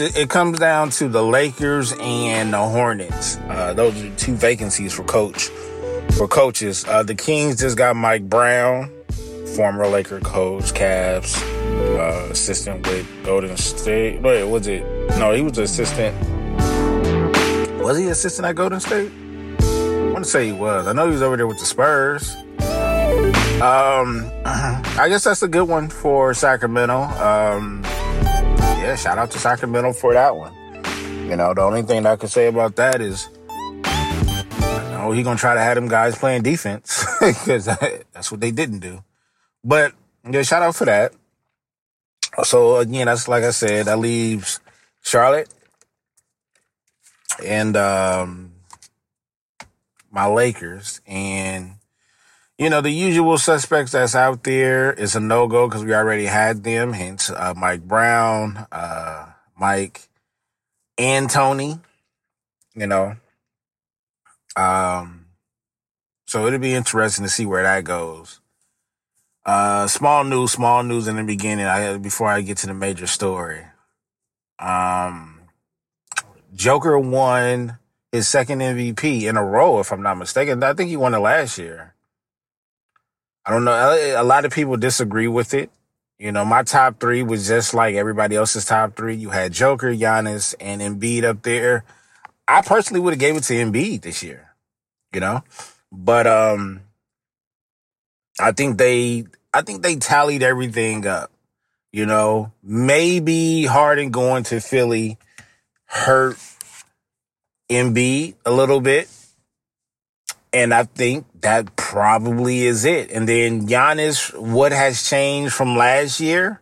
It comes down to the Lakers and the Hornets. Uh, those are two vacancies for coach for coaches. Uh, the Kings just got Mike Brown, former Laker coach, Cavs uh, assistant with Golden State. Wait, was it? No, he was assistant. Was he assistant at Golden State? I want to say he was. I know he was over there with the Spurs. Um, I guess that's a good one for Sacramento. Um, yeah, shout out to Sacramento for that one. You know, the only thing I can say about that is, you know, he gonna try to have them guys playing defense because that's what they didn't do. But yeah, shout out for that. So again, that's like I said, that leaves Charlotte and um, my Lakers, and you know the usual suspects that's out there is a no go because we already had them. Hence, uh, Mike Brown, uh, Mike, and Tony. You know, um, so it'll be interesting to see where that goes. Uh, small news, small news in the beginning. I before I get to the major story. Um, Joker won his second MVP in a row, if I'm not mistaken. I think he won it last year. I don't know. A lot of people disagree with it. You know, my top three was just like everybody else's top three. You had Joker, Giannis, and Embiid up there. I personally would have gave it to Embiid this year. You know, but um, I think they I think they tallied everything up. You know, maybe Harden going to Philly hurt Embiid a little bit. And I think that probably is it. And then Giannis, what has changed from last year?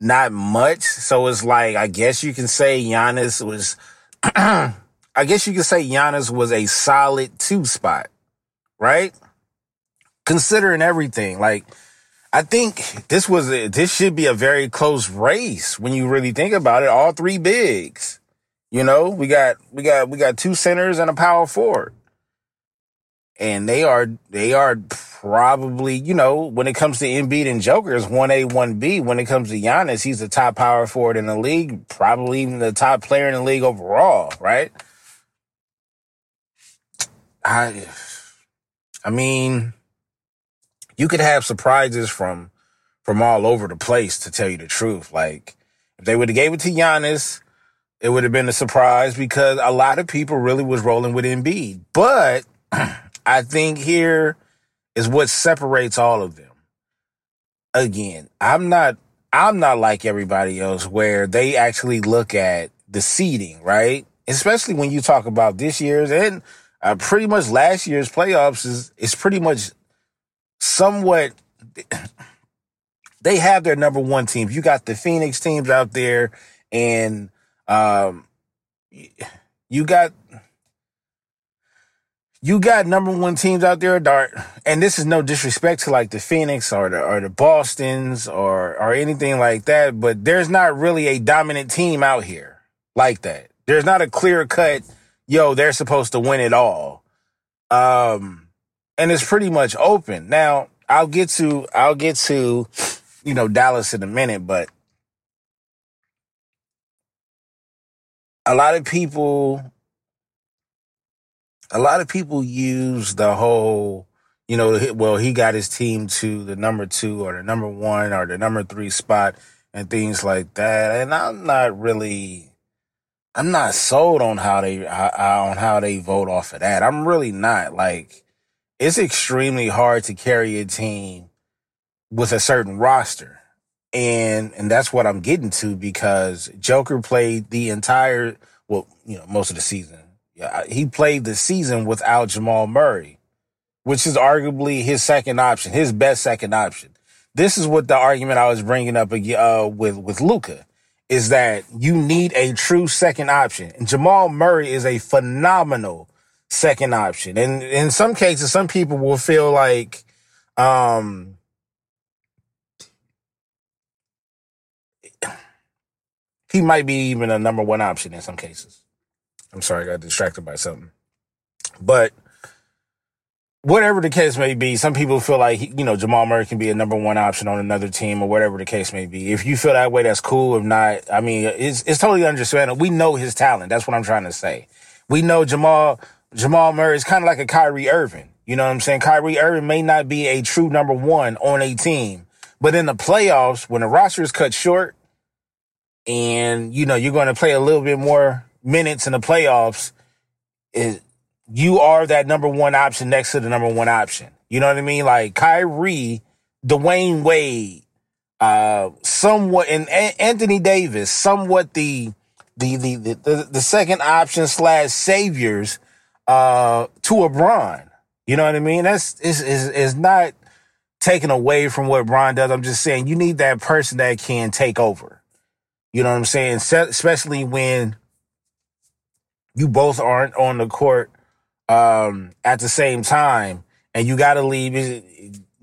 Not much. So it's like, I guess you can say Giannis was, I guess you can say Giannis was a solid two spot, right? Considering everything, like, I think this was a, this should be a very close race when you really think about it. All three bigs, you know, we got we got we got two centers and a power forward, and they are they are probably you know when it comes to Embiid and Joker is one A one B. When it comes to Giannis, he's the top power forward in the league, probably even the top player in the league overall, right? I I mean you could have surprises from from all over the place to tell you the truth. Like if they would have gave it to Giannis, it would have been a surprise because a lot of people really was rolling with Embiid. But I think here is what separates all of them. Again, I'm not I'm not like everybody else where they actually look at the seeding, right? Especially when you talk about this year's and uh, pretty much last year's playoffs is is pretty much somewhat they have their number one teams. You got the Phoenix teams out there, and um, you got you got number one teams out there, Dart. And this is no disrespect to like the Phoenix or the or the Boston's or or anything like that, but there's not really a dominant team out here like that. There's not a clear cut, yo, they're supposed to win it all. Um and it's pretty much open. Now, I'll get to I'll get to you know Dallas in a minute, but a lot of people a lot of people use the whole you know well he got his team to the number 2 or the number 1 or the number 3 spot and things like that and I'm not really I'm not sold on how they on how they vote off of that. I'm really not like it's extremely hard to carry a team with a certain roster. And and that's what I'm getting to because Joker played the entire well, you know, most of the season. Yeah, he played the season without Jamal Murray, which is arguably his second option, his best second option. This is what the argument I was bringing up uh, with with Luka is that you need a true second option, and Jamal Murray is a phenomenal second option. And in some cases, some people will feel like, um, he might be even a number one option in some cases. I'm sorry, I got distracted by something. But whatever the case may be, some people feel like you know Jamal Murray can be a number one option on another team or whatever the case may be. If you feel that way, that's cool. If not, I mean, it's it's totally understandable. We know his talent. That's what I'm trying to say. We know Jamal Jamal Murray is kind of like a Kyrie Irving. You know what I'm saying? Kyrie Irving may not be a true number one on a team, but in the playoffs, when the roster is cut short, and you know you're going to play a little bit more minutes in the playoffs, is you are that number one option next to the number one option. You know what I mean? Like Kyrie, Dwyane Wade, uh, somewhat, and Anthony Davis, somewhat the the the the, the second option slash saviors uh, to a Bron. You know what I mean? That's is is is not taken away from what Bron does. I'm just saying you need that person that can take over. You know what I'm saying? Especially when you both aren't on the court um, at the same time, and you got to leave.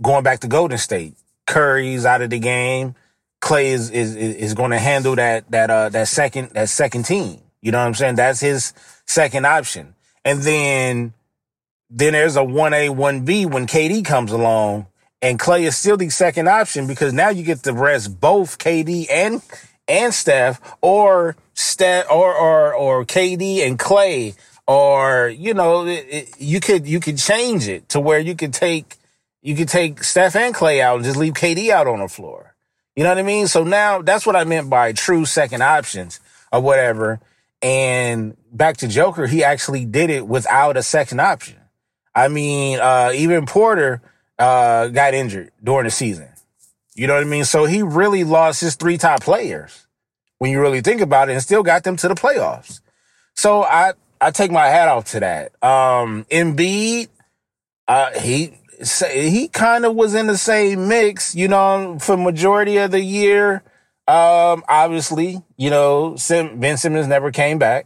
Going back to Golden State, Curry's out of the game. Clay is is is going to handle that that uh that second that second team. You know what I'm saying? That's his second option. And then then there's a 1A, 1B when KD comes along and Clay is still the second option because now you get to rest both KD and and Steph or Steph or or or KD and Clay or you know it, it, you could you could change it to where you could take you could take Steph and Clay out and just leave KD out on the floor. You know what I mean? So now that's what I meant by true second options or whatever. And back to Joker, he actually did it without a second option. I mean, uh, even Porter uh, got injured during the season. You know what I mean? So he really lost his three top players when you really think about it and still got them to the playoffs. So I, I take my hat off to that. Um, Embiid, uh, he, he kind of was in the same mix, you know, for majority of the year. Um, obviously, you know, Sim, Ben Simmons never came back.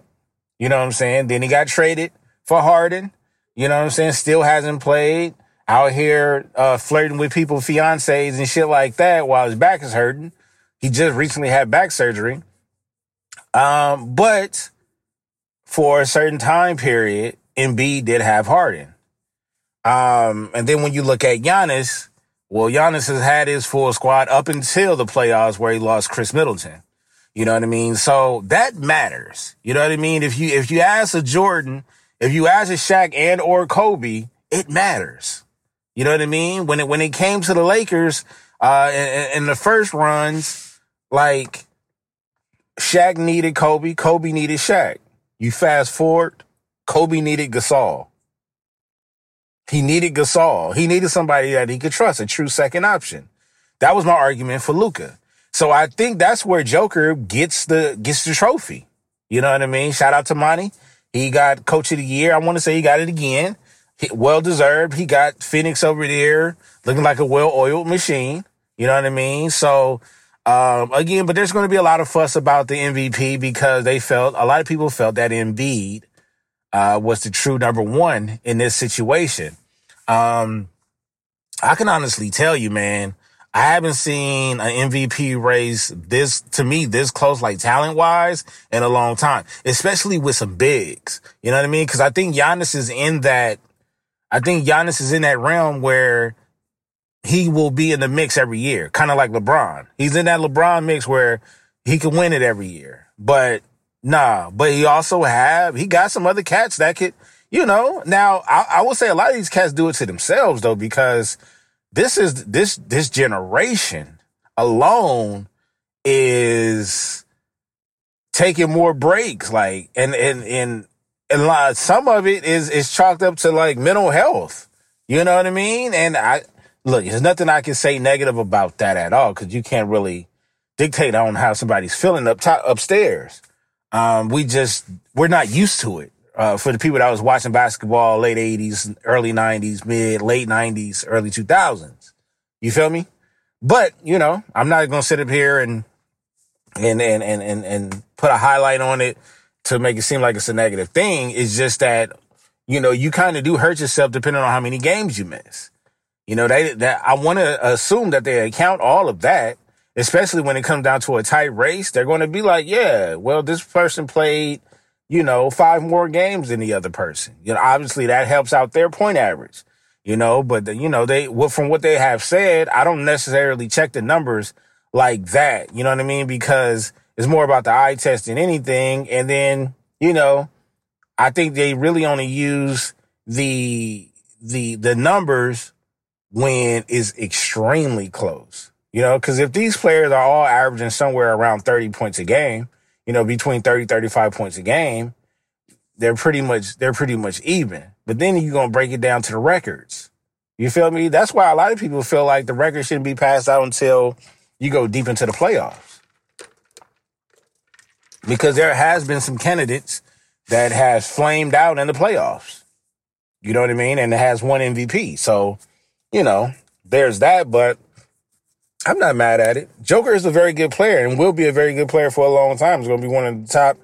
You know what I'm saying? Then he got traded for Harden. You know what I'm saying? Still hasn't played out here, uh, flirting with people, fiancés and shit like that while his back is hurting. He just recently had back surgery. Um, but for a certain time period, Embiid did have Harden. Um, and then when you look at Giannis, well, Giannis has had his full squad up until the playoffs where he lost Khris Middleton. You know what I mean? So that matters. You know what I mean? If you if you ask a Jordan, if you ask a Shaq and or Kobe, it matters. You know what I mean? When it when it came to the Lakers, uh, in, in the first runs, like Shaq needed Kobe, Kobe needed Shaq. You fast forward, Kobe needed Gasol. He needed Gasol. He needed somebody that he could trust, a true second option. That was my argument for Luka. So I think that's where Joker gets the gets the trophy. You know what I mean? Shout out to Monty. He got coach of the year. I want to say he got it again. well deserved. He got Phoenix over there looking like a well oiled machine. You know what I mean? So um, again, but there's going to be a lot of fuss about the MVP because they felt a lot of people felt that Embiid uh, was the true number one in this situation. Um, I can honestly tell you, man, I haven't seen an MVP race this, to me, this close, like talent wise in a long time, especially with some bigs. You know what I mean? Cause I think Giannis is in that, I think Giannis is in that realm where he will be in the mix every year, kind of like LeBron. He's in that LeBron mix where he can win it every year. But Nah, but he also have he got some other cats that could, you know. Now I, I will say a lot of these cats do it to themselves though, because this is this this generation alone is taking more breaks, like and and and and lot, some of it is is chalked up to like mental health. You know what I mean? And I look, there's nothing I can say negative about that at all because you can't really dictate on how somebody's feeling up top upstairs. Um, we just, we're not used to it. Uh, for the people that was watching basketball late 80s, early 90s, mid, late 90s, early 2000s. You feel me? But, you know, I'm not to sit up here and, and, and, and, and, and put a highlight on it to make it seem like it's a negative thing. It's just that, you know, you kind of do hurt yourself depending on how many games you miss. You know, they, that I want to assume that they account all of that especially when it comes down to a tight race, they're going to be like, yeah, well, this person played, you know, five more games than the other person. You know, obviously that helps out their point average. you know, but the, you know, they, well, from what they have said, I don't necessarily check the numbers like that. You know what I mean? Because it's more about the eye test than anything. And then, you know, I think they really only use the, the, the numbers when is extremely close. You know, because if these players are all averaging somewhere around 30 points a game, you know, between 30, 35 points a game, they're pretty much, they're pretty much even. But then you're to break it down to the records. You feel me? That's why a lot of people feel like the record shouldn't be passed out until you go deep into the playoffs. Because there has been some candidates that has flamed out in the playoffs. You know what I mean? And it has one MVP. So, you know, there's that, but I'm not mad at it. Joker is a very good player and will be a very good player for a long time. He's going to be one of the top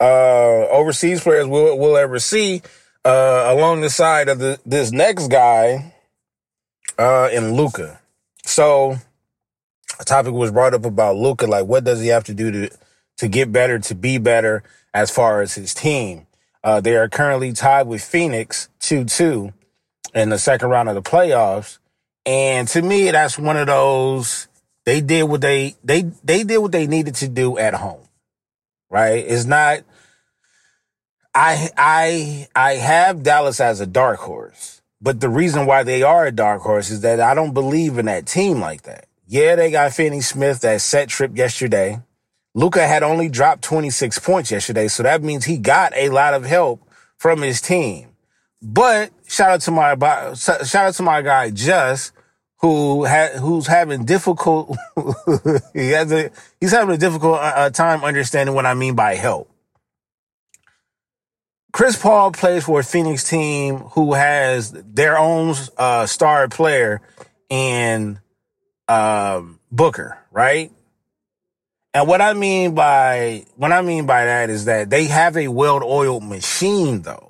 uh, overseas players we'll, we'll ever see uh, along the side of the, this next guy uh, in Luka. So a topic was brought up about Luka, like what does he have to do to to get better, to be better as far as his team. Uh, they are currently tied with Phoenix 2-2 in the second round of the playoffs. And to me, that's one of those they did what they they they did what they needed to do at home. Right? It's not I I I have Dallas as a dark horse, but the reason why they are a dark horse is that I don't believe in that team like that. Yeah, they got Finney Smith that set trip yesterday. Luka had only dropped 26 points yesterday, so that means he got a lot of help from his team. But shout out to my shout out to my guy Just who ha- who's having difficult he has a he's having a difficult uh, uh time understanding what I mean by help. Chris Paul plays for a Phoenix team who has their own uh, star player in um, Booker, right? And what I mean by what I mean by that is that they have a well-oiled machine, though.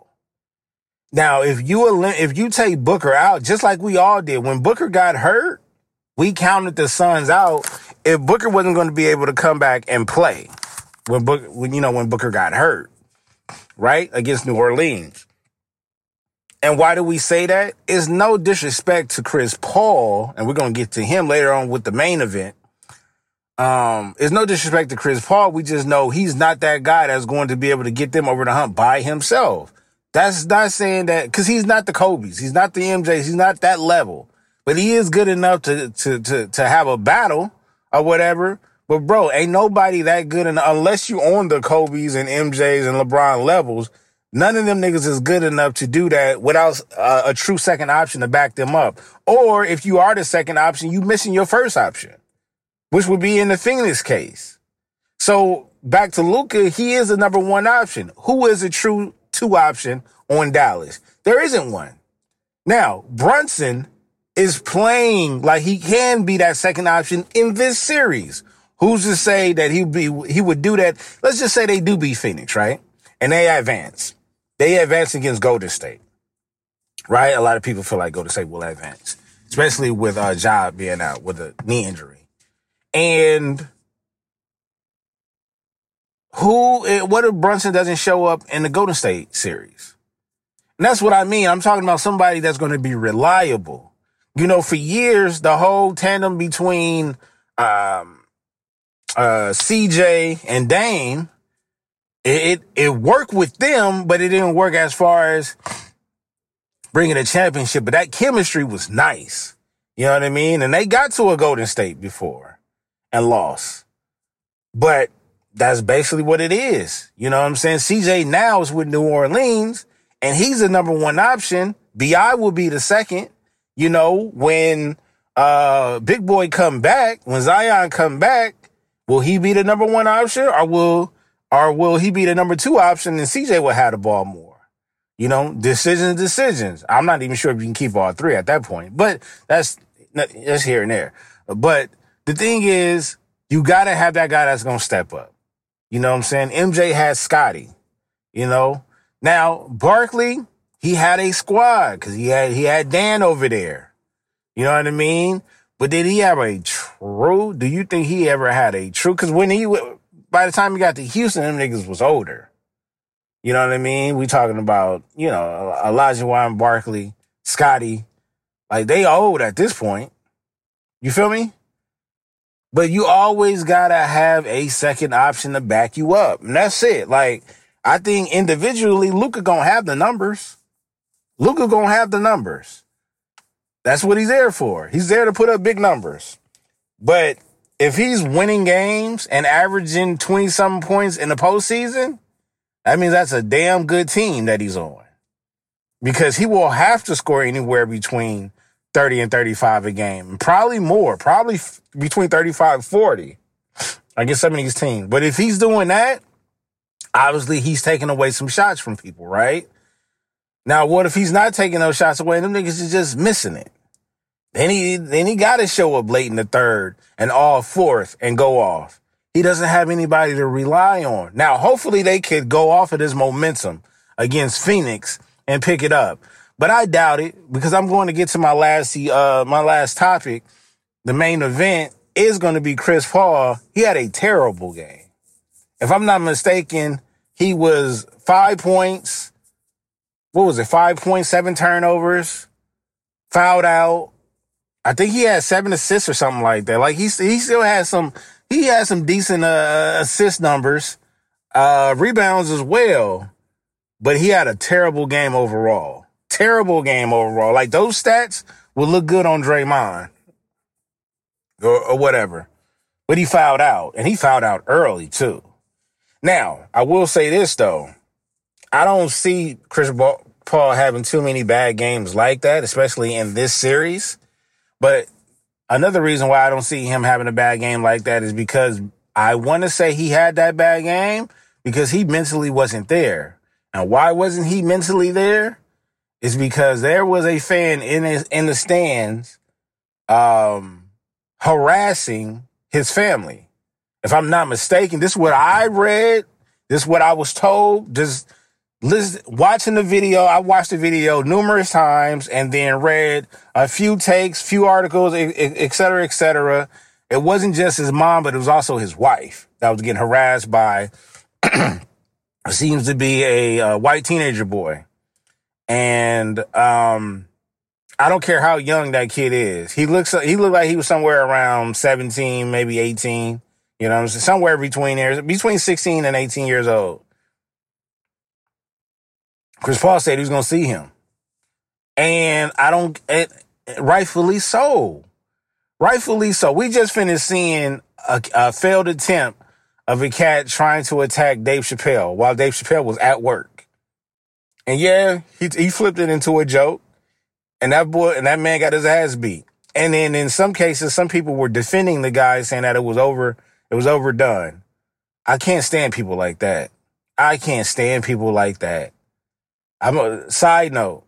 Now, if you if you take Booker out, just like we all did when Booker got hurt, we counted the Suns out. If Booker wasn't going to be able to come back and play when Booker, when you know when Booker got hurt, right? Against New Orleans. And why do we say that? It's no disrespect to Chris Paul, and we're going to get to him later on with the main event. Um, it's no disrespect to Chris Paul. We just know he's not that guy that's going to be able to get them over the hump by himself. That's not saying that because he's not the Kobe's, he's not the MJ's, he's not that level, but he is good enough to to to to have a battle or whatever. But bro, ain't nobody that good enough unless you own the Kobe's and MJ's and LeBron levels. None of them niggas is good enough to do that without a, a true second option to back them up. Or if you are the second option, you missing your first option, which would be in the Phoenix case. So back to Luka, he is the number one option. Who is a true two option on Dallas? There isn't one. Now, Brunson is playing like he can be that second option in this series. Who's to say that he be he would do that? Let's just say they do beat Phoenix, right? And they advance. They advance against Golden State, right? A lot of people feel like Golden State will advance, especially with uh, Job being out with a knee injury. And who? What if Brunson doesn't show up in the Golden State series? And that's what I mean. I'm talking about somebody that's going to be reliable. You know, for years, the whole tandem between um, uh, CJ and Dame, it, it worked with them, but it didn't work as far as bringing a championship. But that chemistry was nice. You know what I mean? And they got to a Golden State before and lost. But that's basically what it is. You know what I'm saying? CJ now is with New Orleans and he's the number one option. BI will be the second. You know, when uh Big Boy come back, when Zion come back, Will he be the number one option or will or will he be the number two option and CJ will have the ball more? You know, decisions, decisions. I'm not even sure if you can keep all three at that point, but that's that's here and there. But the thing is, you gotta have that guy that's gonna step up. You know what I'm saying? MJ has Scottie. You know, now Barkley, he had a squad because he had he had Dan over there. You know what I mean? But did he have a true? Do you think he ever had a true? Because when he, by the time he got to Houston, them niggas was older. You know what I mean? We talking about you know Olajuwon Barkley, Scottie, Like they old at this point. You feel me? But you always gotta have a second option to back you up. And that's it. Like, I think individually, Luka gonna have the numbers. Luka gonna have the numbers. That's what he's there for. He's there to put up big numbers. But if he's winning games and averaging 20 something points in the postseason, that means that's a damn good team that he's on. Because he will have to score anywhere between 30 and 35 a game. Probably more, probably f- between 35 and 40 against some of these teams. But if he's doing that, obviously he's taking away some shots from people, right? Now, what if he's not taking those shots away? And them niggas is just missing it. Then he then he got to show up late in the third and all fourth and go off. He doesn't have anybody to rely on. Now, hopefully they could go off of this momentum against Phoenix and pick it up. But I doubt it because I'm going to get to my last uh my last topic. The main event is going to be Chris Paul. He had a terrible game. If I'm not mistaken, he was five points. What was it? Five point seven turnovers, fouled out. I think he had seven assists or something like that. Like he he still has some he has some decent uh, assist numbers, uh, rebounds as well. But he had a terrible game overall terrible game overall. Like those stats would look good on Draymond or, or whatever. But he fouled out and he fouled out early too. Now, I will say this though. I don't see Chris Paul having too many bad games like that, especially in this series. But another reason why I don't see him having a bad game like that is because I want to say he had that bad game because he mentally wasn't there. And why wasn't he mentally there? Is because there was a fan in his, in the stands um, harassing his family. If I'm not mistaken, this is what I read. This is what I was told. Just listen, watching the video, I watched the video numerous times and then read a few takes, few articles, et cetera, et cetera. It wasn't just his mom, but it was also his wife that was getting harassed by seems to be a, a white teenager boy. And um, I don't care how young that kid is. He looks he looked like he was somewhere around 17, maybe 18. You know, I'm somewhere between there, between 16 and 18 years old. Chris Paul said he was going to see him. And I don't, it, rightfully so. Rightfully so. We just finished seeing a, a failed attempt of a cat trying to attack Dave Chappelle while Dave Chappelle was at work. And yeah, he he flipped it into a joke, and that boy and that man got his ass beat. And then in some cases, some people were defending the guy, saying that it was over, it was overdone. I can't stand people like that. I can't stand people like that. I'm a side note.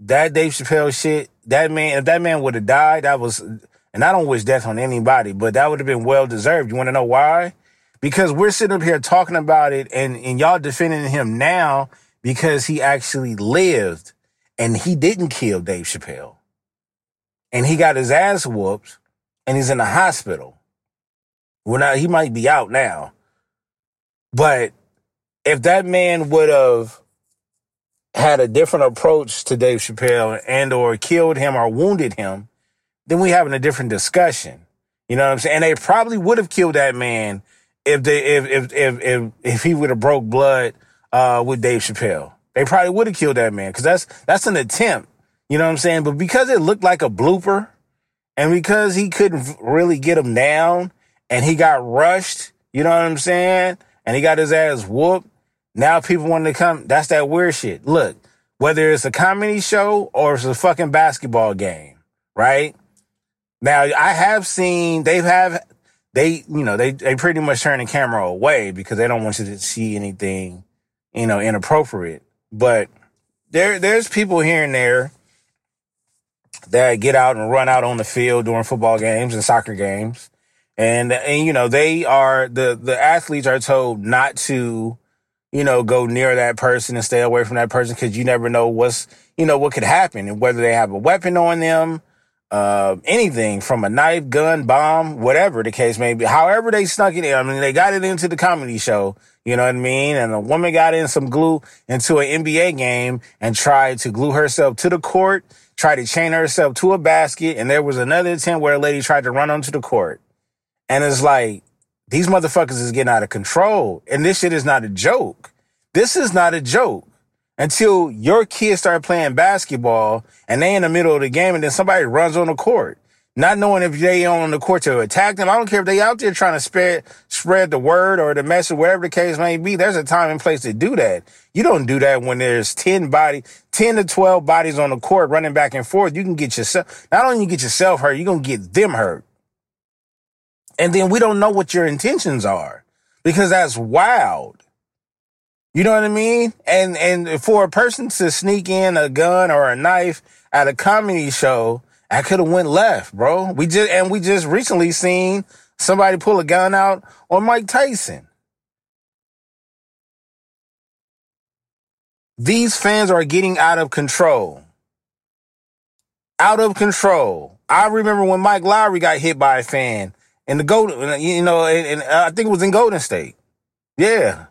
That Dave Chappelle shit, that man, if that man would have died, that was, and I don't wish death on anybody, but that would have been well deserved. You want to know why? Because we're sitting up here talking about it and, and y'all defending him now because he actually lived and he didn't kill Dave Chappelle. And he got his ass whooped and he's in the hospital. Well, now he might be out now. But if that man would have had a different approach to Dave Chappelle and or killed him or wounded him, then we having a different discussion. You know what I'm saying? And they probably would have killed that man if they if if if if, if he would have broke blood uh, with Dave Chappelle. They probably would have killed that man because that's that's an attempt. You know what I'm saying? But because it looked like a blooper, and because he couldn't really get him down, and he got rushed, you know what I'm saying? And he got his ass whooped. Now people want to come. That's that weird shit. Look, whether it's a comedy show or it's a fucking basketball game, right? Now I have seen they have they you know they they pretty much turn the camera away because they don't want you to see anything you know, inappropriate. But there, there's people here and there that get out and run out on the field during football games and soccer games. And, and, you know, they are, the, the athletes are told not to, you know, go near that person and stay away from that person because you never know what's, you know, what could happen and whether they have a weapon on them, uh, anything from a knife, gun, bomb, whatever the case may be. However they snuck it in. I mean, they got it into the comedy show. You know what I mean? And a woman got in some glue into an NBA game and tried to glue herself to the court, tried to chain herself to a basket, and there was another attempt where a lady tried to run onto the court. And it's like, these motherfuckers is getting out of control. And this shit is not a joke. This is not a joke. Until your kids start playing basketball and they in the middle of the game and then somebody runs on the court not knowing if they on the court to attack them. I don't care if they out there trying to spread spread the word or the message, whatever the case may be. There's a time and place to do that. You don't do that when there's 10 body, 10 to 12 bodies on the court running back and forth. You can get yourself, not only you get yourself hurt, you're to get them hurt. And then we don't know what your intentions are because that's wild. You know what I mean? And, and for a person to sneak in a gun or a knife at a comedy show, I could have went left, bro. We just and we just recently seen somebody pull a gun out on Mike Tyson. These fans are getting out of control. Out of control. I remember when Mike Lowry got hit by a fan in the Golden, you know, and, uh, I think it was in Golden State. Yeah,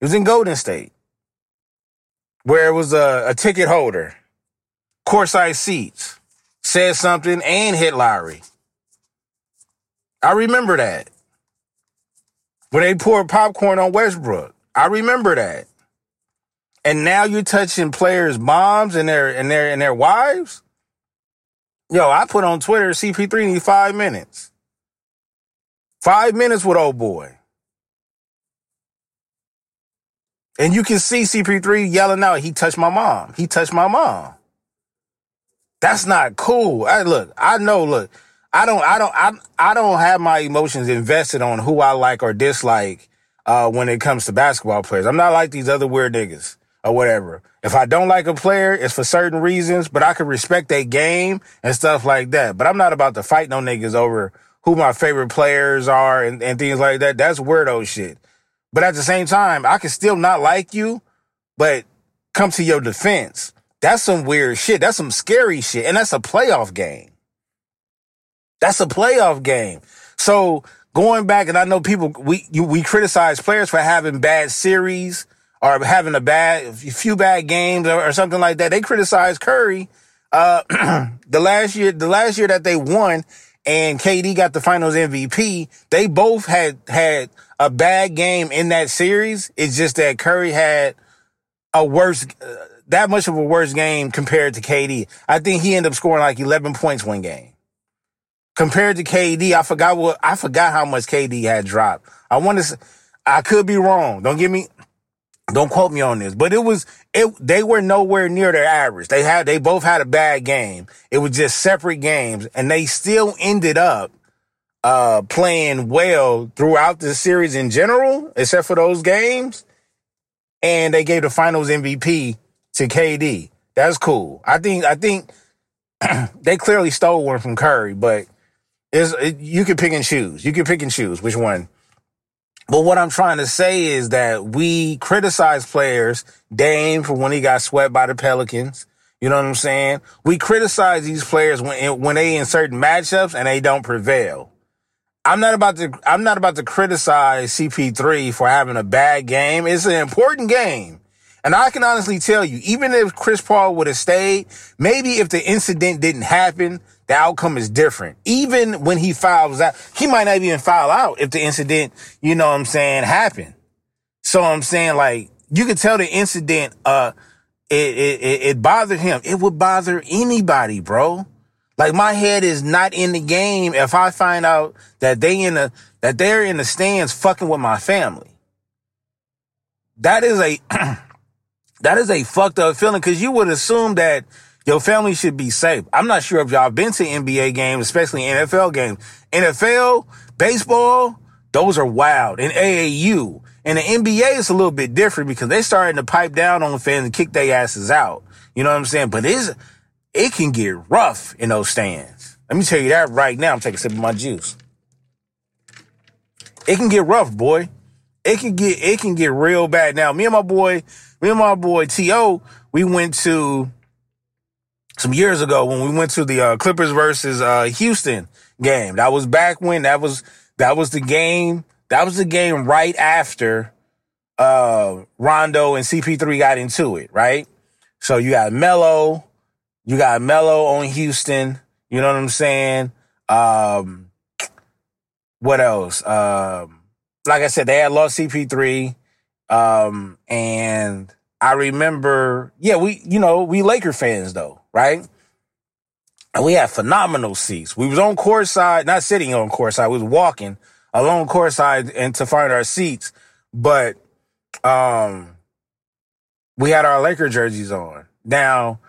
it was in Golden State, where it was a, a ticket holder, courtside seats said something and hit Lowry. I remember that. When they poured popcorn on Westbrook. I remember that. And now you're touching players' moms and their and their and their wives. Yo, I put on Twitter CP3 need five minutes. Five minutes with old boy. And you can see CP3 yelling out, he touched my mom. He touched my mom. That's not cool. I look, I know, look, I don't, I don't, I, I don't have my emotions invested on who I like or dislike, uh, when it comes to basketball players. I'm not like these other weird niggas or whatever. If I don't like a player, it's for certain reasons, but I can respect their game and stuff like that. But I'm not about to fight no niggas over who my favorite players are and, and things like that. That's weirdo shit. But at the same time, I can still not like you, but come to your defense. That's some weird shit. That's some scary shit. And that's a playoff game. That's a playoff game. So going back, and I know people, we, you, we criticize players for having bad series or having a bad, a few bad games or, or something like that. They criticize Curry, uh, the last year, the last year that they won and KD got the finals MVP. They both had, had a bad game in that series. It's just that Curry had a worse, uh, that much of a worse game compared to KD. I think he ended up scoring like 11 points one game. Compared to KD, I forgot what, I forgot how much KD had dropped. I want to, I could be wrong. Don't give me, don't quote me on this, but it was, it, they were nowhere near their average. They had, they both had a bad game. It was just separate games and they still ended up, uh, playing well throughout the series in general, except for those games. And they gave the finals MVP to KD. That's cool. I think I think they clearly stole one from Curry, but is it, you can pick and choose. You can pick and choose which one. But what I'm trying to say is that we criticize players, Dame for when he got swept by the Pelicans. You know what I'm saying? We criticize these players when when they in certain matchups and they don't prevail. I'm not about to I'm not about to criticize CP3 for having a bad game. It's an important game. And I can honestly tell you, even if Chris Paul would have stayed, maybe if the incident didn't happen, the outcome is different. Even when he files out, he might not even file out if the incident, you know what I'm saying, happened. So I'm saying like, you could tell the incident, uh, it, it, it bothered him. It would bother anybody, bro. Like my head is not in the game if I find out that they in the, that they're in the stands fucking with my family. That is a, That is a fucked up feeling because you would assume that your family should be safe. I'm not sure if y'all been to NBA games, especially NFL games. NFL, baseball, those are wild. And AAU. And the NBA is a little bit different because they starting to pipe down on fans and kick their asses out. You know what I'm saying? But it's, it can get rough in those stands. Let me tell you that right now. I'm taking a sip of my juice. It can get rough, boy. It can get, it can get real bad. Now, me and my boy, me and my boy T.O., we went to some years ago when we went to the uh, Clippers versus uh, Houston game. That was back when that was that was the game. That was the game right after uh, Rondo and CP3 got into it, right? So you got Melo, You got Melo on Houston. You know what I'm saying? Um, what else? Um, like I said, they had lost CP3. Um, and I remember, yeah, we, you know, we Laker fans though, right? And we had phenomenal seats. We was on court side, not sitting on court side. We was walking along court side and to find our seats. But, um, we had our Laker jerseys on. Now,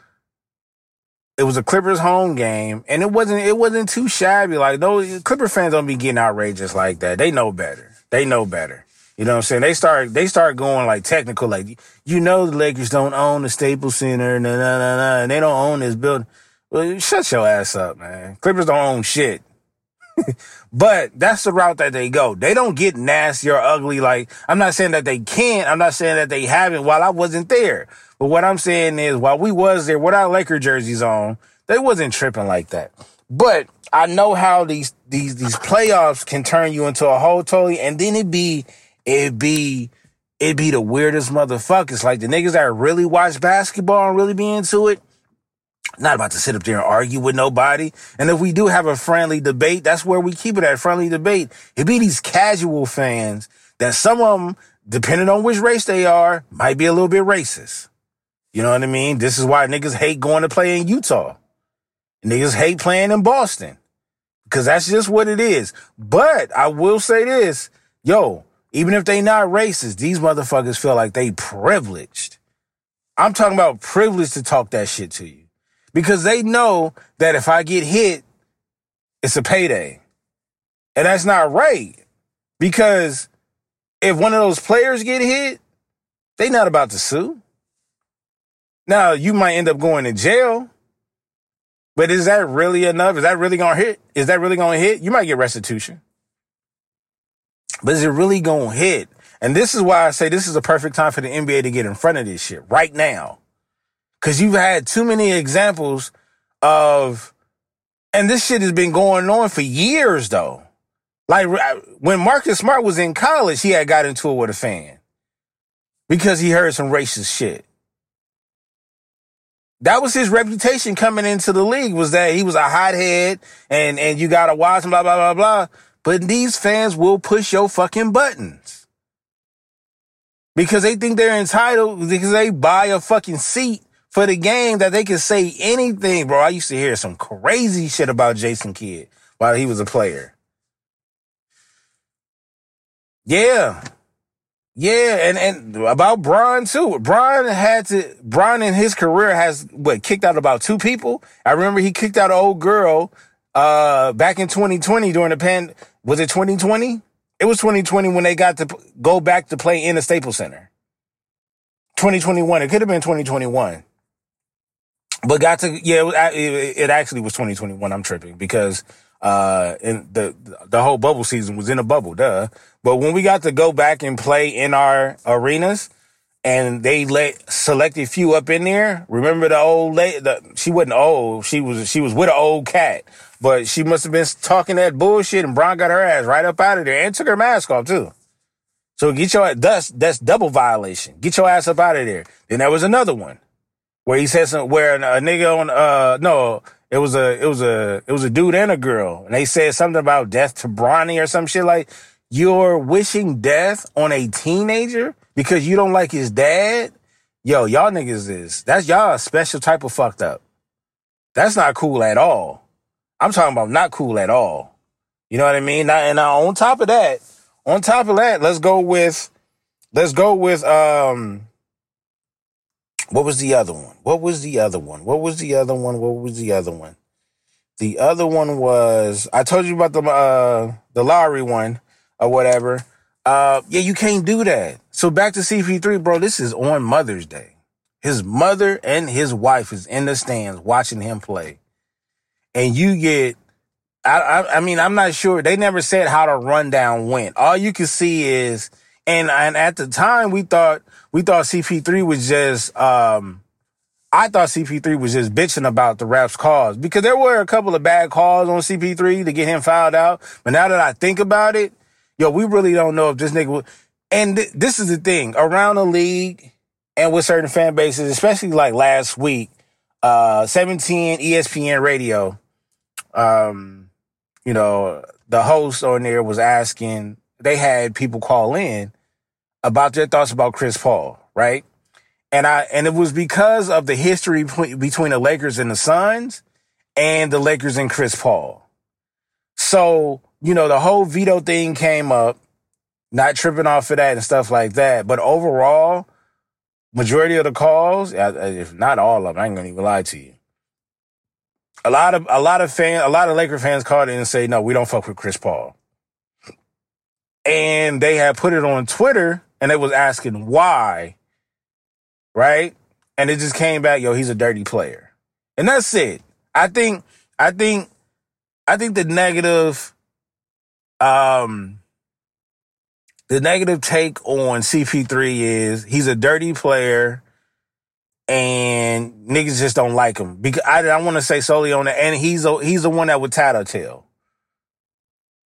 it was a Clippers home game, and it wasn't it wasn't too shabby. Like those Clipper fans don't be getting outrageous like that. They know better. They know better. You know what I'm saying? They start they start going like technical, like you know the Lakers don't own the Staples Center, nah, nah, nah, nah, and they don't own this building. Well, shut your ass up, man. Clippers don't own shit. but that's the route that they go. They don't get nasty or ugly. Like I'm not saying that they can't. I'm not saying that they haven't. While I wasn't there, but what I'm saying is, while we was there with our Laker jerseys on, they wasn't tripping like that. But I know how these these these playoffs can turn you into a whole totally, and then it be it be it be the weirdest motherfuckers. Like the niggas that really watch basketball and really be into it. Not about to sit up there and argue with nobody. And if we do have a friendly debate, that's where we keep it at friendly debate. It be these casual fans that some of them, depending on which race they are, might be a little bit racist. You know what I mean? This is why niggas hate going to play in Utah. Niggas hate playing in Boston. Cause that's just what it is. But I will say this, yo, even if they not racist, these motherfuckers feel like they privileged. I'm talking about privileged to talk that shit to you because they know that if I get hit, it's a payday. And that's not right. Because if one of those players get hit, they not about to sue. Now, you might end up going to jail. But is that really enough? Is that really to hit? Is that really to hit? You might get restitution. But is it really going to hit? And this is why I say this is a perfect time for the NBA to get in front of this shit right now. Cause you've had too many examples of, and this shit has been going on for years though. Like when Marcus Smart was in college, he had got into it with a fan because he heard some racist shit. That was his reputation coming into the league was that he was a hothead and, and you gotta watch him, blah, blah, blah, blah. But these fans will push your fucking buttons because they think they're entitled because they buy a fucking seat for the game that they can say anything, bro. I used to hear some crazy shit about Jason Kidd while he was a player. Yeah. Yeah, and, and about Bron too. Bron had to Bron in his career has what kicked out about two people. I remember he kicked out an old girl uh back in 2020 during the pan was it 2020? It was 2020 when they got to go back to play in the Staples Center. 2021. It could have been 2021 but got to yeah, it, it actually was 2021. I'm tripping because uh, in the the whole bubble season was in a bubble, duh. But when we got to go back and play in our arenas, and they let selected few up in there. Remember the old lady? The, she wasn't old. She was she was with an old cat, but she must have been talking that bullshit, and Bron got her ass right up out of there and took her mask off too. So get your ass that's that's double violation. Get your ass up out of there. Then there was another one where he said some where a nigga on uh no it was a it was a it was a dude and a girl and they said something about death to Bronny or some shit like you're wishing death on a teenager because you don't like his dad. Yo, y'all niggas is that's y'all a special type of fucked up. That's not cool at all. I'm talking about not cool at all. You know what I mean? Now, and now on top of that, on top of that, let's go with let's go with um what was the other one? What was the other one? What was the other one? What was the other one? The other one was I told you about the uh the Lowry one or whatever. Uh yeah, you can't do that. So back to CP3, bro, this is on Mother's Day. His mother and his wife is in the stands watching him play. And you get I, I, I mean, I'm not sure. They never said how the rundown went. All you can see is, and and at the time we thought we thought CP3 was just, um, I thought CP3 was just bitching about the refs calls because there were a couple of bad calls on CP3 to get him fouled out. But now that I think about it, yo, we really don't know if this nigga was, and th- this is the thing around the league and with certain fan bases, especially like last week, uh, 17 ESPN radio, um, you know, the host on there was asking, they had people call in about their thoughts about Chris Paul, right? And I, and it was because of the history between the Lakers and the Suns and the Lakers and Chris Paul. So, you know, the whole veto thing came up, not tripping off of that and stuff like that. But overall, majority of the calls, if not all of them, I ain't gonna even lie to you. A lot of a lot of fans, a lot of Laker fans called in and say, "No, we don't fuck with Chris Paul." And they had put it on Twitter, and they was asking why, right? And it just came back, yo, he's a dirty player, and that's it. I think, I think, I think the negative, um, the negative take on CP3 is he's a dirty player and niggas just don't like him. Because I, I want to say solely on that. And he's a, he's the one that would tattletale.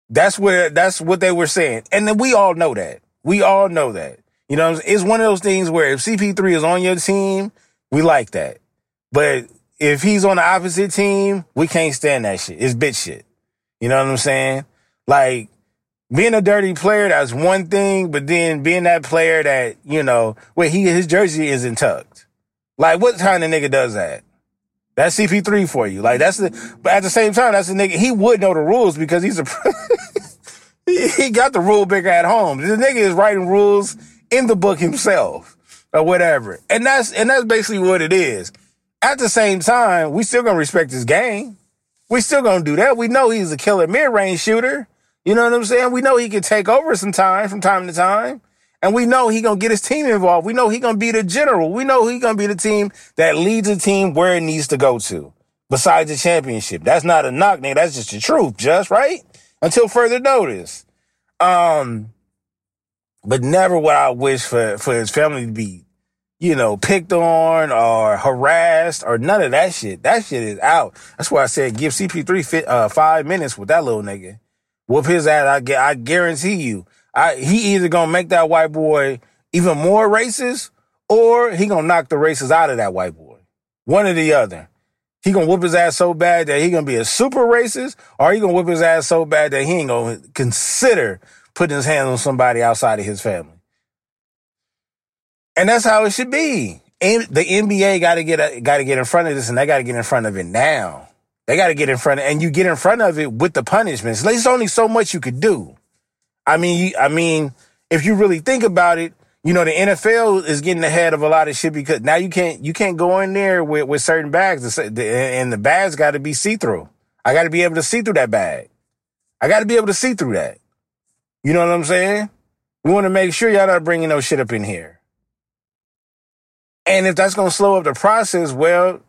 That's where, that's what they were saying. And then we all know that. We all know that. You know, it's one of those things where if CP3 is on your team, we like that. But if he's on the opposite team, we can't stand that shit. It's bitch shit. You know what I'm saying? Like, being a dirty player, that's one thing, but then being that player that, you know, where he his jersey isn't tucked. Like what kind of nigga does that? That's CP3 for you. Like that's the but at the same time, that's the nigga he would know the rules because he's a he got the rule bigger at home. The nigga is writing rules in the book himself or whatever. And that's and that's basically what it is. At the same time, we still gonna respect his game. We still gonna do that. We know he's a killer mid-range shooter. You know what I'm saying? We know he can take over some time from time to time. And we know he gonna get his team involved. We know he gonna be the general. We know he gonna be the team that leads the team where it needs to go to. Besides the championship. That's not a knock, nigga. That's just the truth, just right? Until further notice. Um, but never what I wish for, for his family to be, you know, picked on or harassed or none of that shit. That shit is out. That's why I said give CP3 fit, uh, five minutes with that little nigga whoop his ass. I, get. I guarantee you, I, he either gonna make that white boy even more racist, or he gonna knock the races out of that white boy. One or the other. He gonna whoop his ass so bad that he gonna be a super racist, or he gonna whoop his ass so bad that he ain't gonna consider putting his hands on somebody outside of his family. And that's how it should be. And the NBA got to get got to get in front of this, and they got to get in front of it now. They got to get in front of, and you get in front of it with the punishments. There's only so much you could do. I mean, I mean, if you really think about it, you know, the NFL is getting ahead of a lot of shit because now you can't, you can't go in there with, with certain bags and the bags got to be see through. I got to be able to see through that bag. I got to be able to see through that. You know what I'm saying? We want to make sure y'all not bringing no shit up in here. And if that's to slow up the process, well,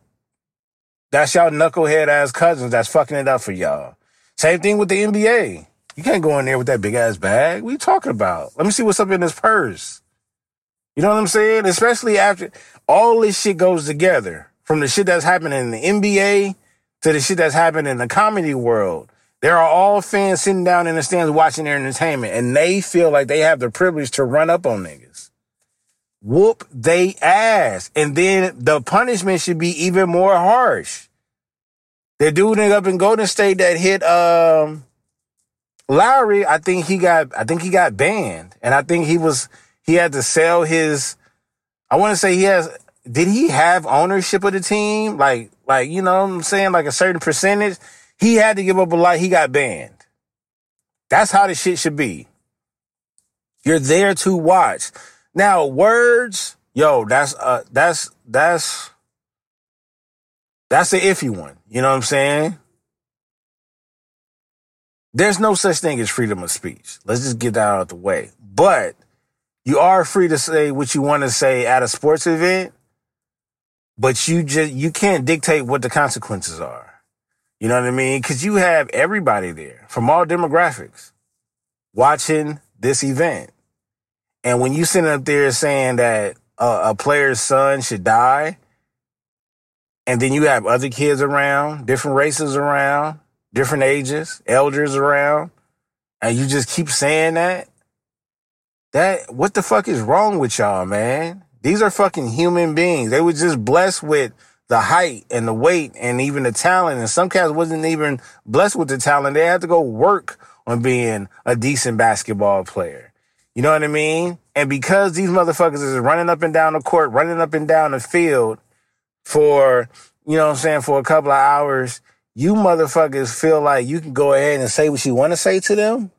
that's y'all knucklehead ass cousins that's fucking it up for y'all. Same thing with the NBA. You can't go in there with that big ass bag. What you talking about? Let me see what's up in this purse. You know what I'm saying? Especially after all this shit goes together from the shit that's happening in the NBA to the shit that's happening in the comedy world. There are all fans sitting down in the stands watching their entertainment and they feel like they have the privilege to run up on niggas. Whoop they ass. And then the punishment should be even more harsh. The dude up in Golden State that hit um Lowry, I think he got I think he got banned. And I think he was he had to sell his I want to say he has did he have ownership of the team? Like like you know what I'm saying like a certain percentage? He had to give up a lot. He got banned. That's how the shit should be. You're there to watch. Now, words, yo, that's uh that's that's that's the iffy one. You know what I'm saying? There's no such thing as freedom of speech. Let's just get that out of the way. But you are free to say what you want to say at a sports event, but you just you can't dictate what the consequences are. You know what I mean? Cuz you have everybody there from all demographics watching this event. And when you sit up there saying that a, a player's son should die, and then you have other kids around, different races around, different ages, elders around, and you just keep saying that, that, what the fuck is wrong with y'all, man? These are fucking human beings. They were just blessed with the height and the weight and even the talent. And some cats wasn't even blessed with the talent. They had to go work on being a decent basketball player. You know what I mean? And because these motherfuckers is running up and down the court, running up and down the field for, you know what I'm saying, for a couple of hours, you motherfuckers feel like you can go ahead and say what you want to say to them.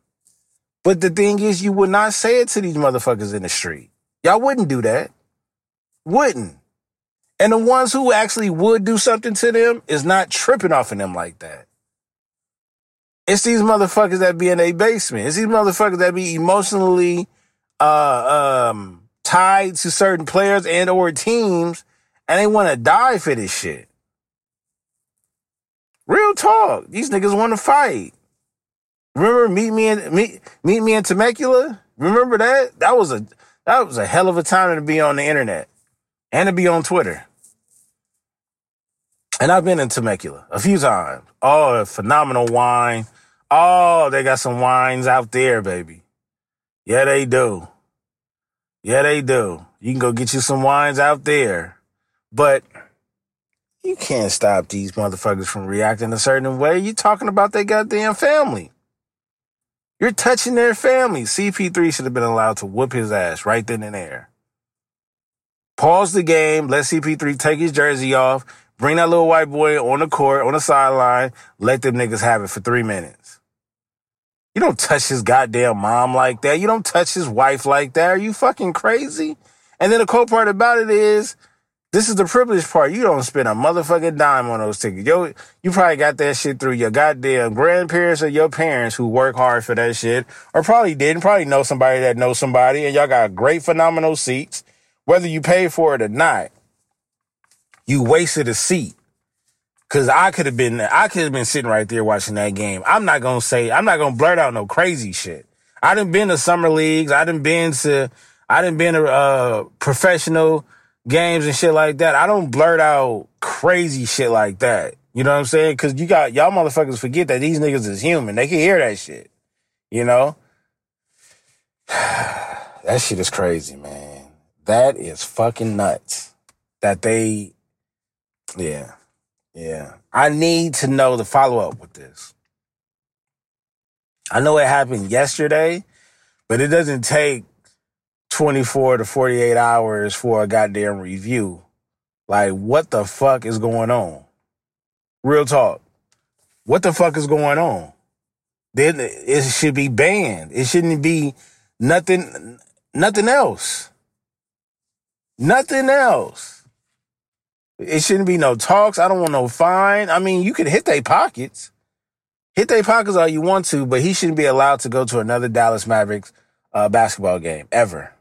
But the thing is, you would not say it to these motherfuckers in the street. Y'all wouldn't do that. Wouldn't. And the ones who actually would do something to them is not tripping off of them like that. It's these motherfuckers that be in a basement. It's these motherfuckers that be emotionally uh, um, tied to certain players and or teams, and they want to die for this shit. Real talk. These niggas want to fight. Remember meet me in meet meet me in Temecula? Remember that? That was a that was a hell of a time to be on the internet and to be on Twitter. And I've been in Temecula a few times. Oh, phenomenal wine. Oh, they got some wines out there, baby. Yeah, they do. Yeah, they do. You can go get you some wines out there. But you can't stop these motherfuckers from reacting a certain way. You're talking about their goddamn family. You're touching their family. CP3 should have been allowed to whoop his ass right then and there. Pause the game, let CP3 take his jersey off, bring that little white boy on the court, on the sideline, let them niggas have it for three minutes. You don't touch his goddamn mom like that. You don't touch his wife like that. Are you fucking crazy? And then the cool part about it is, this is the privileged part. You don't spend a motherfucking dime on those tickets. Yo, you probably got that shit through your goddamn grandparents or your parents who work hard for that shit, or probably didn't. Probably know somebody that knows somebody, and y'all got great, phenomenal seats whether you pay for it or not, you wasted a seat. Cause I could have been, I could have been sitting right there watching that game. I'm not gonna say, I'm not gonna blurt out no crazy shit. I didn't been to summer leagues. I didn't been to, I didn't been a uh, professional games and shit like that. I don't blurt out crazy shit like that. You know what I'm saying? Cause you got, y'all motherfuckers forget that these niggas is human. They can hear that shit. You know? that shit is crazy, man. That is fucking nuts. That they, yeah, yeah. I need to know the follow up with this. I know it happened yesterday, but it doesn't take 24 to 48 hours for a goddamn review. Like, what the fuck is going on? Real talk. What the fuck is going on? Then it should be banned. It shouldn't be nothing, nothing else. Nothing else. It shouldn't be no talks. I don't want no fine. I mean, you can hit their pockets. Hit their pockets all you want to, but he shouldn't be allowed to go to another Dallas Mavericks uh, basketball game ever.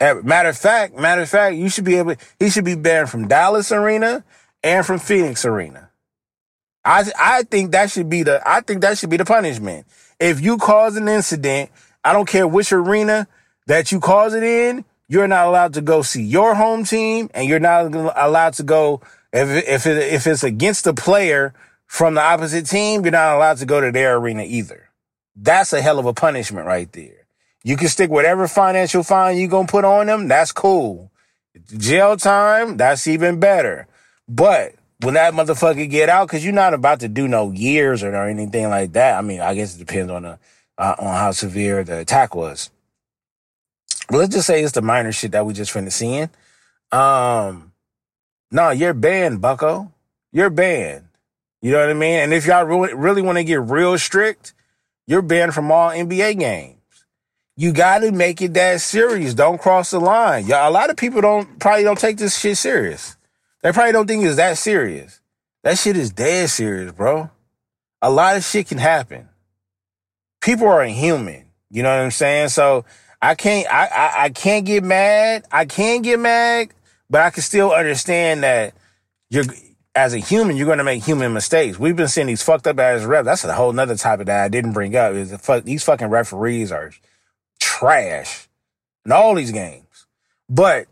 Ever. Matter of fact, matter of fact, you should be able. He should be banned from Dallas Arena and from Phoenix Arena. I I think that should be the I think that should be the punishment. If you cause an incident, I don't care which arena that you cause it in, you're not allowed to go see your home team and you're not allowed to go if if it, if it's against a player from the opposite team, you're not allowed to go to their arena either. That's a hell of a punishment right there. You can stick whatever financial fine you gonna put on them. That's cool. Jail time, that's even better. But when that motherfucker get out, because you're not about to do no years or, or anything like that. I mean, I guess it depends on the uh, on how severe the attack was But let's just say it's the minor shit that we just finished seeing. Um, no, you're banned, Bucko. You're banned. You know what I mean? And if y'all really, really want to get real strict, you're banned from all NBA games. You got to make it that serious. Don't cross the line. Y'all, a lot of people don't probably don't take this shit serious. They probably don't think it's that serious. That shit is dead serious, bro. A lot of shit can happen. People are inhuman. You know what I'm saying? So I can't I, I, I can't get mad. I can get mad, but I can still understand that you're as a human, you're gonna make human mistakes. We've been seeing these fucked up ass refs. That's a whole nother topic that I didn't bring up. Is the fuck these fucking referees are trash in all these games. But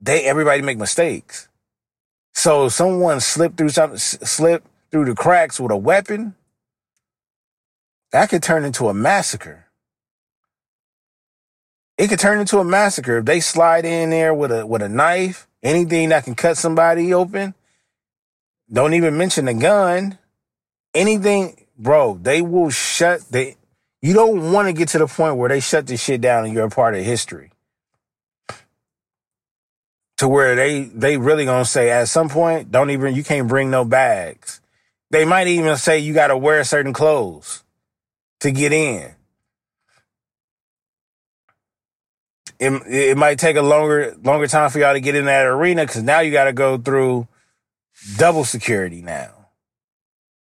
they everybody make mistakes. So someone slipped through something slip through the cracks with a weapon, that could turn into a massacre it could turn into a massacre if they slide in there with a with a knife Anything that can cut somebody open. Don't even mention the gun. Anything, bro, they will shut they you don't want to get to the point where they shut this shit down and you're a part of history. To where they they really gonna say at some point, don't even you can't bring no bags. They might even say you gotta wear certain clothes to get in. It, it might take a longer longer time for y'all to get in that arena because now you got to go through double security now,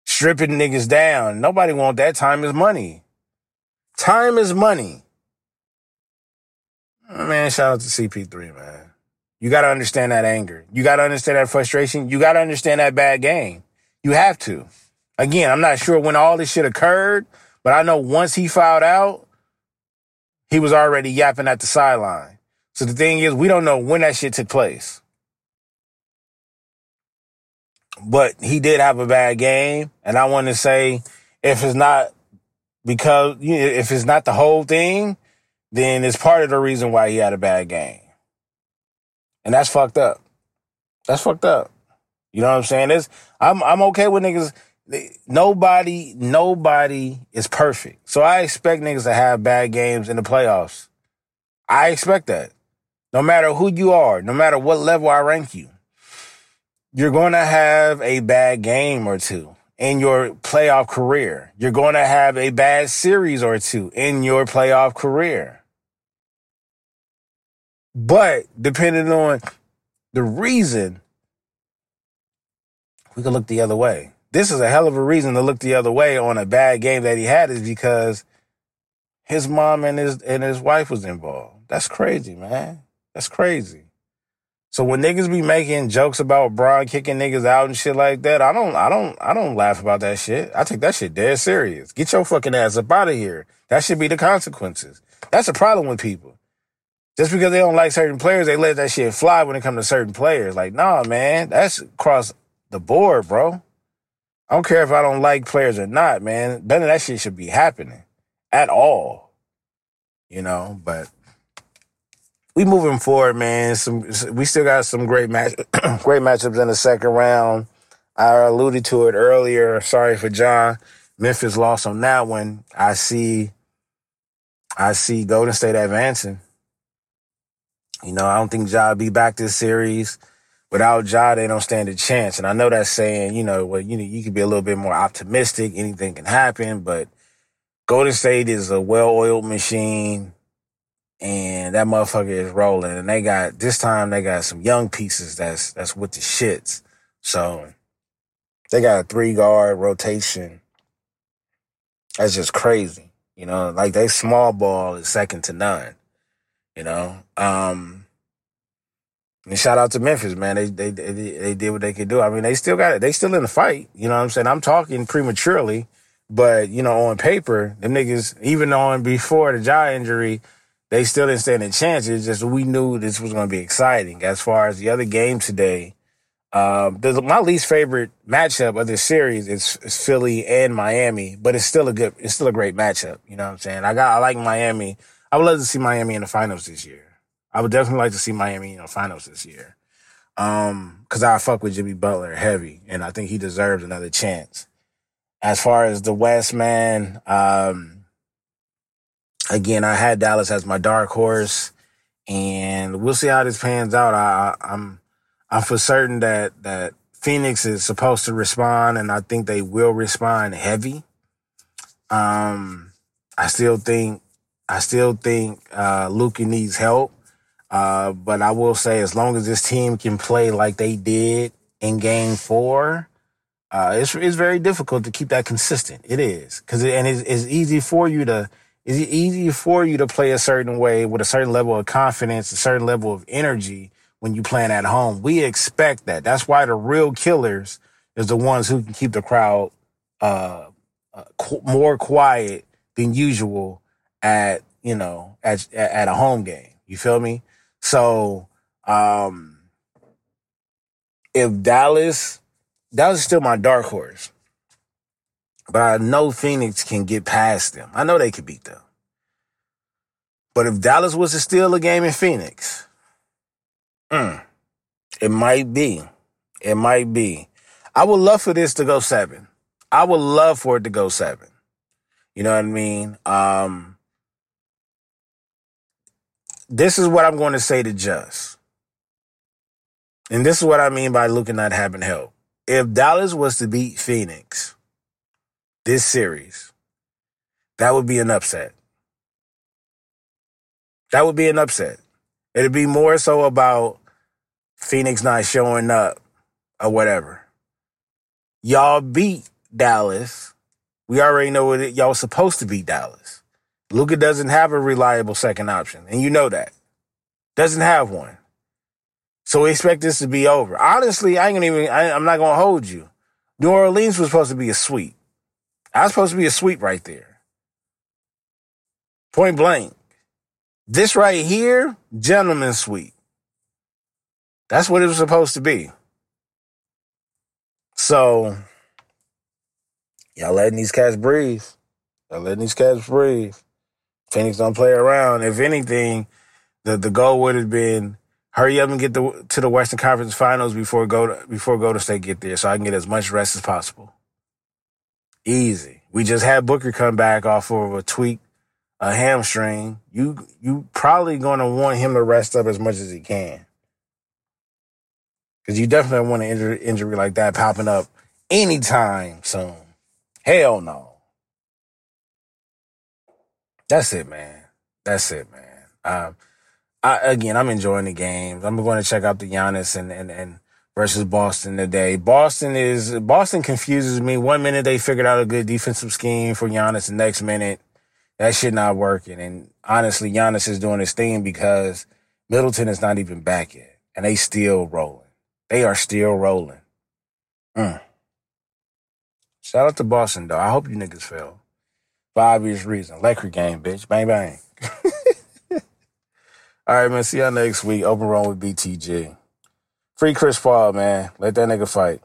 stripping niggas down. Nobody want that. Time is money. Time is money. Oh, man, shout out to CP3, man. You got to understand that anger. You got to understand that frustration. You got to understand that bad game. You have to. Again, I'm not sure when all this shit occurred, but I know once he filed out, he was already yapping at the sideline. So the thing is, we don't know when that shit took place. But he did have a bad game, and I want to say, if it's not because you know, if it's not the whole thing, then it's part of the reason why he had a bad game, and that's fucked up. That's fucked up. You know what I'm saying? It's, I'm I'm okay with niggas nobody, nobody is perfect. So I expect niggas to have bad games in the playoffs. I expect that. No matter who you are, no matter what level I rank you, you're going to have a bad game or two in your playoff career. You're going to have a bad series or two in your playoff career. But depending on the reason, we could look the other way this is a hell of a reason to look the other way on a bad game that he had is because his mom and his and his wife was involved. That's crazy, man. That's crazy. So when niggas be making jokes about Bron kicking niggas out and shit like that, I don't, I don't, I don't laugh about that shit. I take that shit dead serious. Get your fucking ass up out of here. That should be the consequences. That's a problem with people. Just because they don't like certain players, they let that shit fly when it comes to certain players. Like, nah, man, that's across the board, bro. I don't care if I don't like players or not, man. None of that shit should be happening at all. You know, but we moving forward, man. Some we still got some great match, great matchups in the second round. I alluded to it earlier. Sorry for John. Memphis lost on that one. I see. I see Golden State advancing. You know, I don't think Ja be back this series without Ja, they don't stand a chance. And I know that's saying, you know, well, you know, you can be a little bit more optimistic. Anything can happen, but Golden State is a well-oiled machine, and that motherfucker is rolling. And they got this time they got some young pieces that's that's with the shits. So they got a three guard rotation. That's just crazy. You know, like they small ball is second to none. You know, um, and shout out to Memphis, man. They, they they they did what they could do. I mean, they still got it. They still in the fight. You know what I'm saying? I'm talking prematurely, but you know, on paper, them niggas, even on before the Ja injury, they still didn't stand a chance. It's just we knew this was going to be exciting. As far as the other game today, um, my least favorite matchup of this series is, is Philly and Miami, but it's still a good, it's still a great matchup. You know what I'm saying? I got, I like Miami. I would love to see Miami in the finals this year. I would definitely like to see Miami in the finals this year. Um, cause I fuck with Jimmy Butler heavy and I think he deserves another chance. As far as the West, man, um, again, I had Dallas as my dark horse and we'll see how this pans out. I, I'm, I'm for certain that, that Phoenix is supposed to respond and I think they will respond heavy. Um, I still think, I still think, uh, Luka needs help. Uh, but I will say, as long as this team can play like they did in Game Four, uh, it's it's very difficult to keep that consistent. It is because it, and it's, it's easy for you to it's easy for you to play a certain way with a certain level of confidence, a certain level of energy when you playing at home. We expect that. That's why the real killers is the ones who can keep the crowd uh, uh qu- more quiet than usual at you know at at a home game. You feel me? So, um, if Dallas, Dallas is still my dark horse, but I know Phoenix can get past them. I know they could beat them. But if Dallas was to steal a game in Phoenix, mm, It might be. It might be. I would love for this to go seven. I would love for it to go seven. You know what I mean? Um, this is what I'm going to say to Just. And this is what I mean by Luka not having help. If Dallas was to beat Phoenix this series, that would be an upset. That would be an upset. It'd be more so about Phoenix not showing up or whatever. Y'all beat Dallas. We already know what it, y'all supposed to beat Dallas. Luka doesn't have a reliable second option, and you know that. Doesn't have one. So we expect this to be over. Honestly, I ain't gonna even. I, I'm not gonna hold you. New Orleans was supposed to be a sweep. I was supposed to be a sweep right there. Point blank. This right here, gentleman sweep. That's what it was supposed to be. So, y'all letting these cats breathe. Y'all letting these cats breathe. Phoenix don't play around. If anything, the, the goal would have been hurry up and get the, to the Western Conference Finals before go to, before Golden State get there, so I can get as much rest as possible. Easy. We just had Booker come back off of a tweak, a hamstring. You you probably gonna want him to rest up as much as he can. Because you definitely want an injury, injury like that popping up anytime soon. Hell no. That's it, man. That's it, man. Um, I, again, I'm enjoying the games. I'm going to check out the Giannis and, and, and versus Boston today. Boston is, Boston confuses me. One minute they figured out a good defensive scheme for Giannis. The next minute, that shit not working. And honestly, Giannis is doing his thing because Middleton is not even back yet. And they still rolling. They are still rolling. Mm. Shout out to Boston, though. I hope you niggas fail. For obvious reason. Laker game, bitch. Bang, bang. All right, man. See y'all next week. Open run with BTG. Free Chris Paul, man. Let that nigga fight.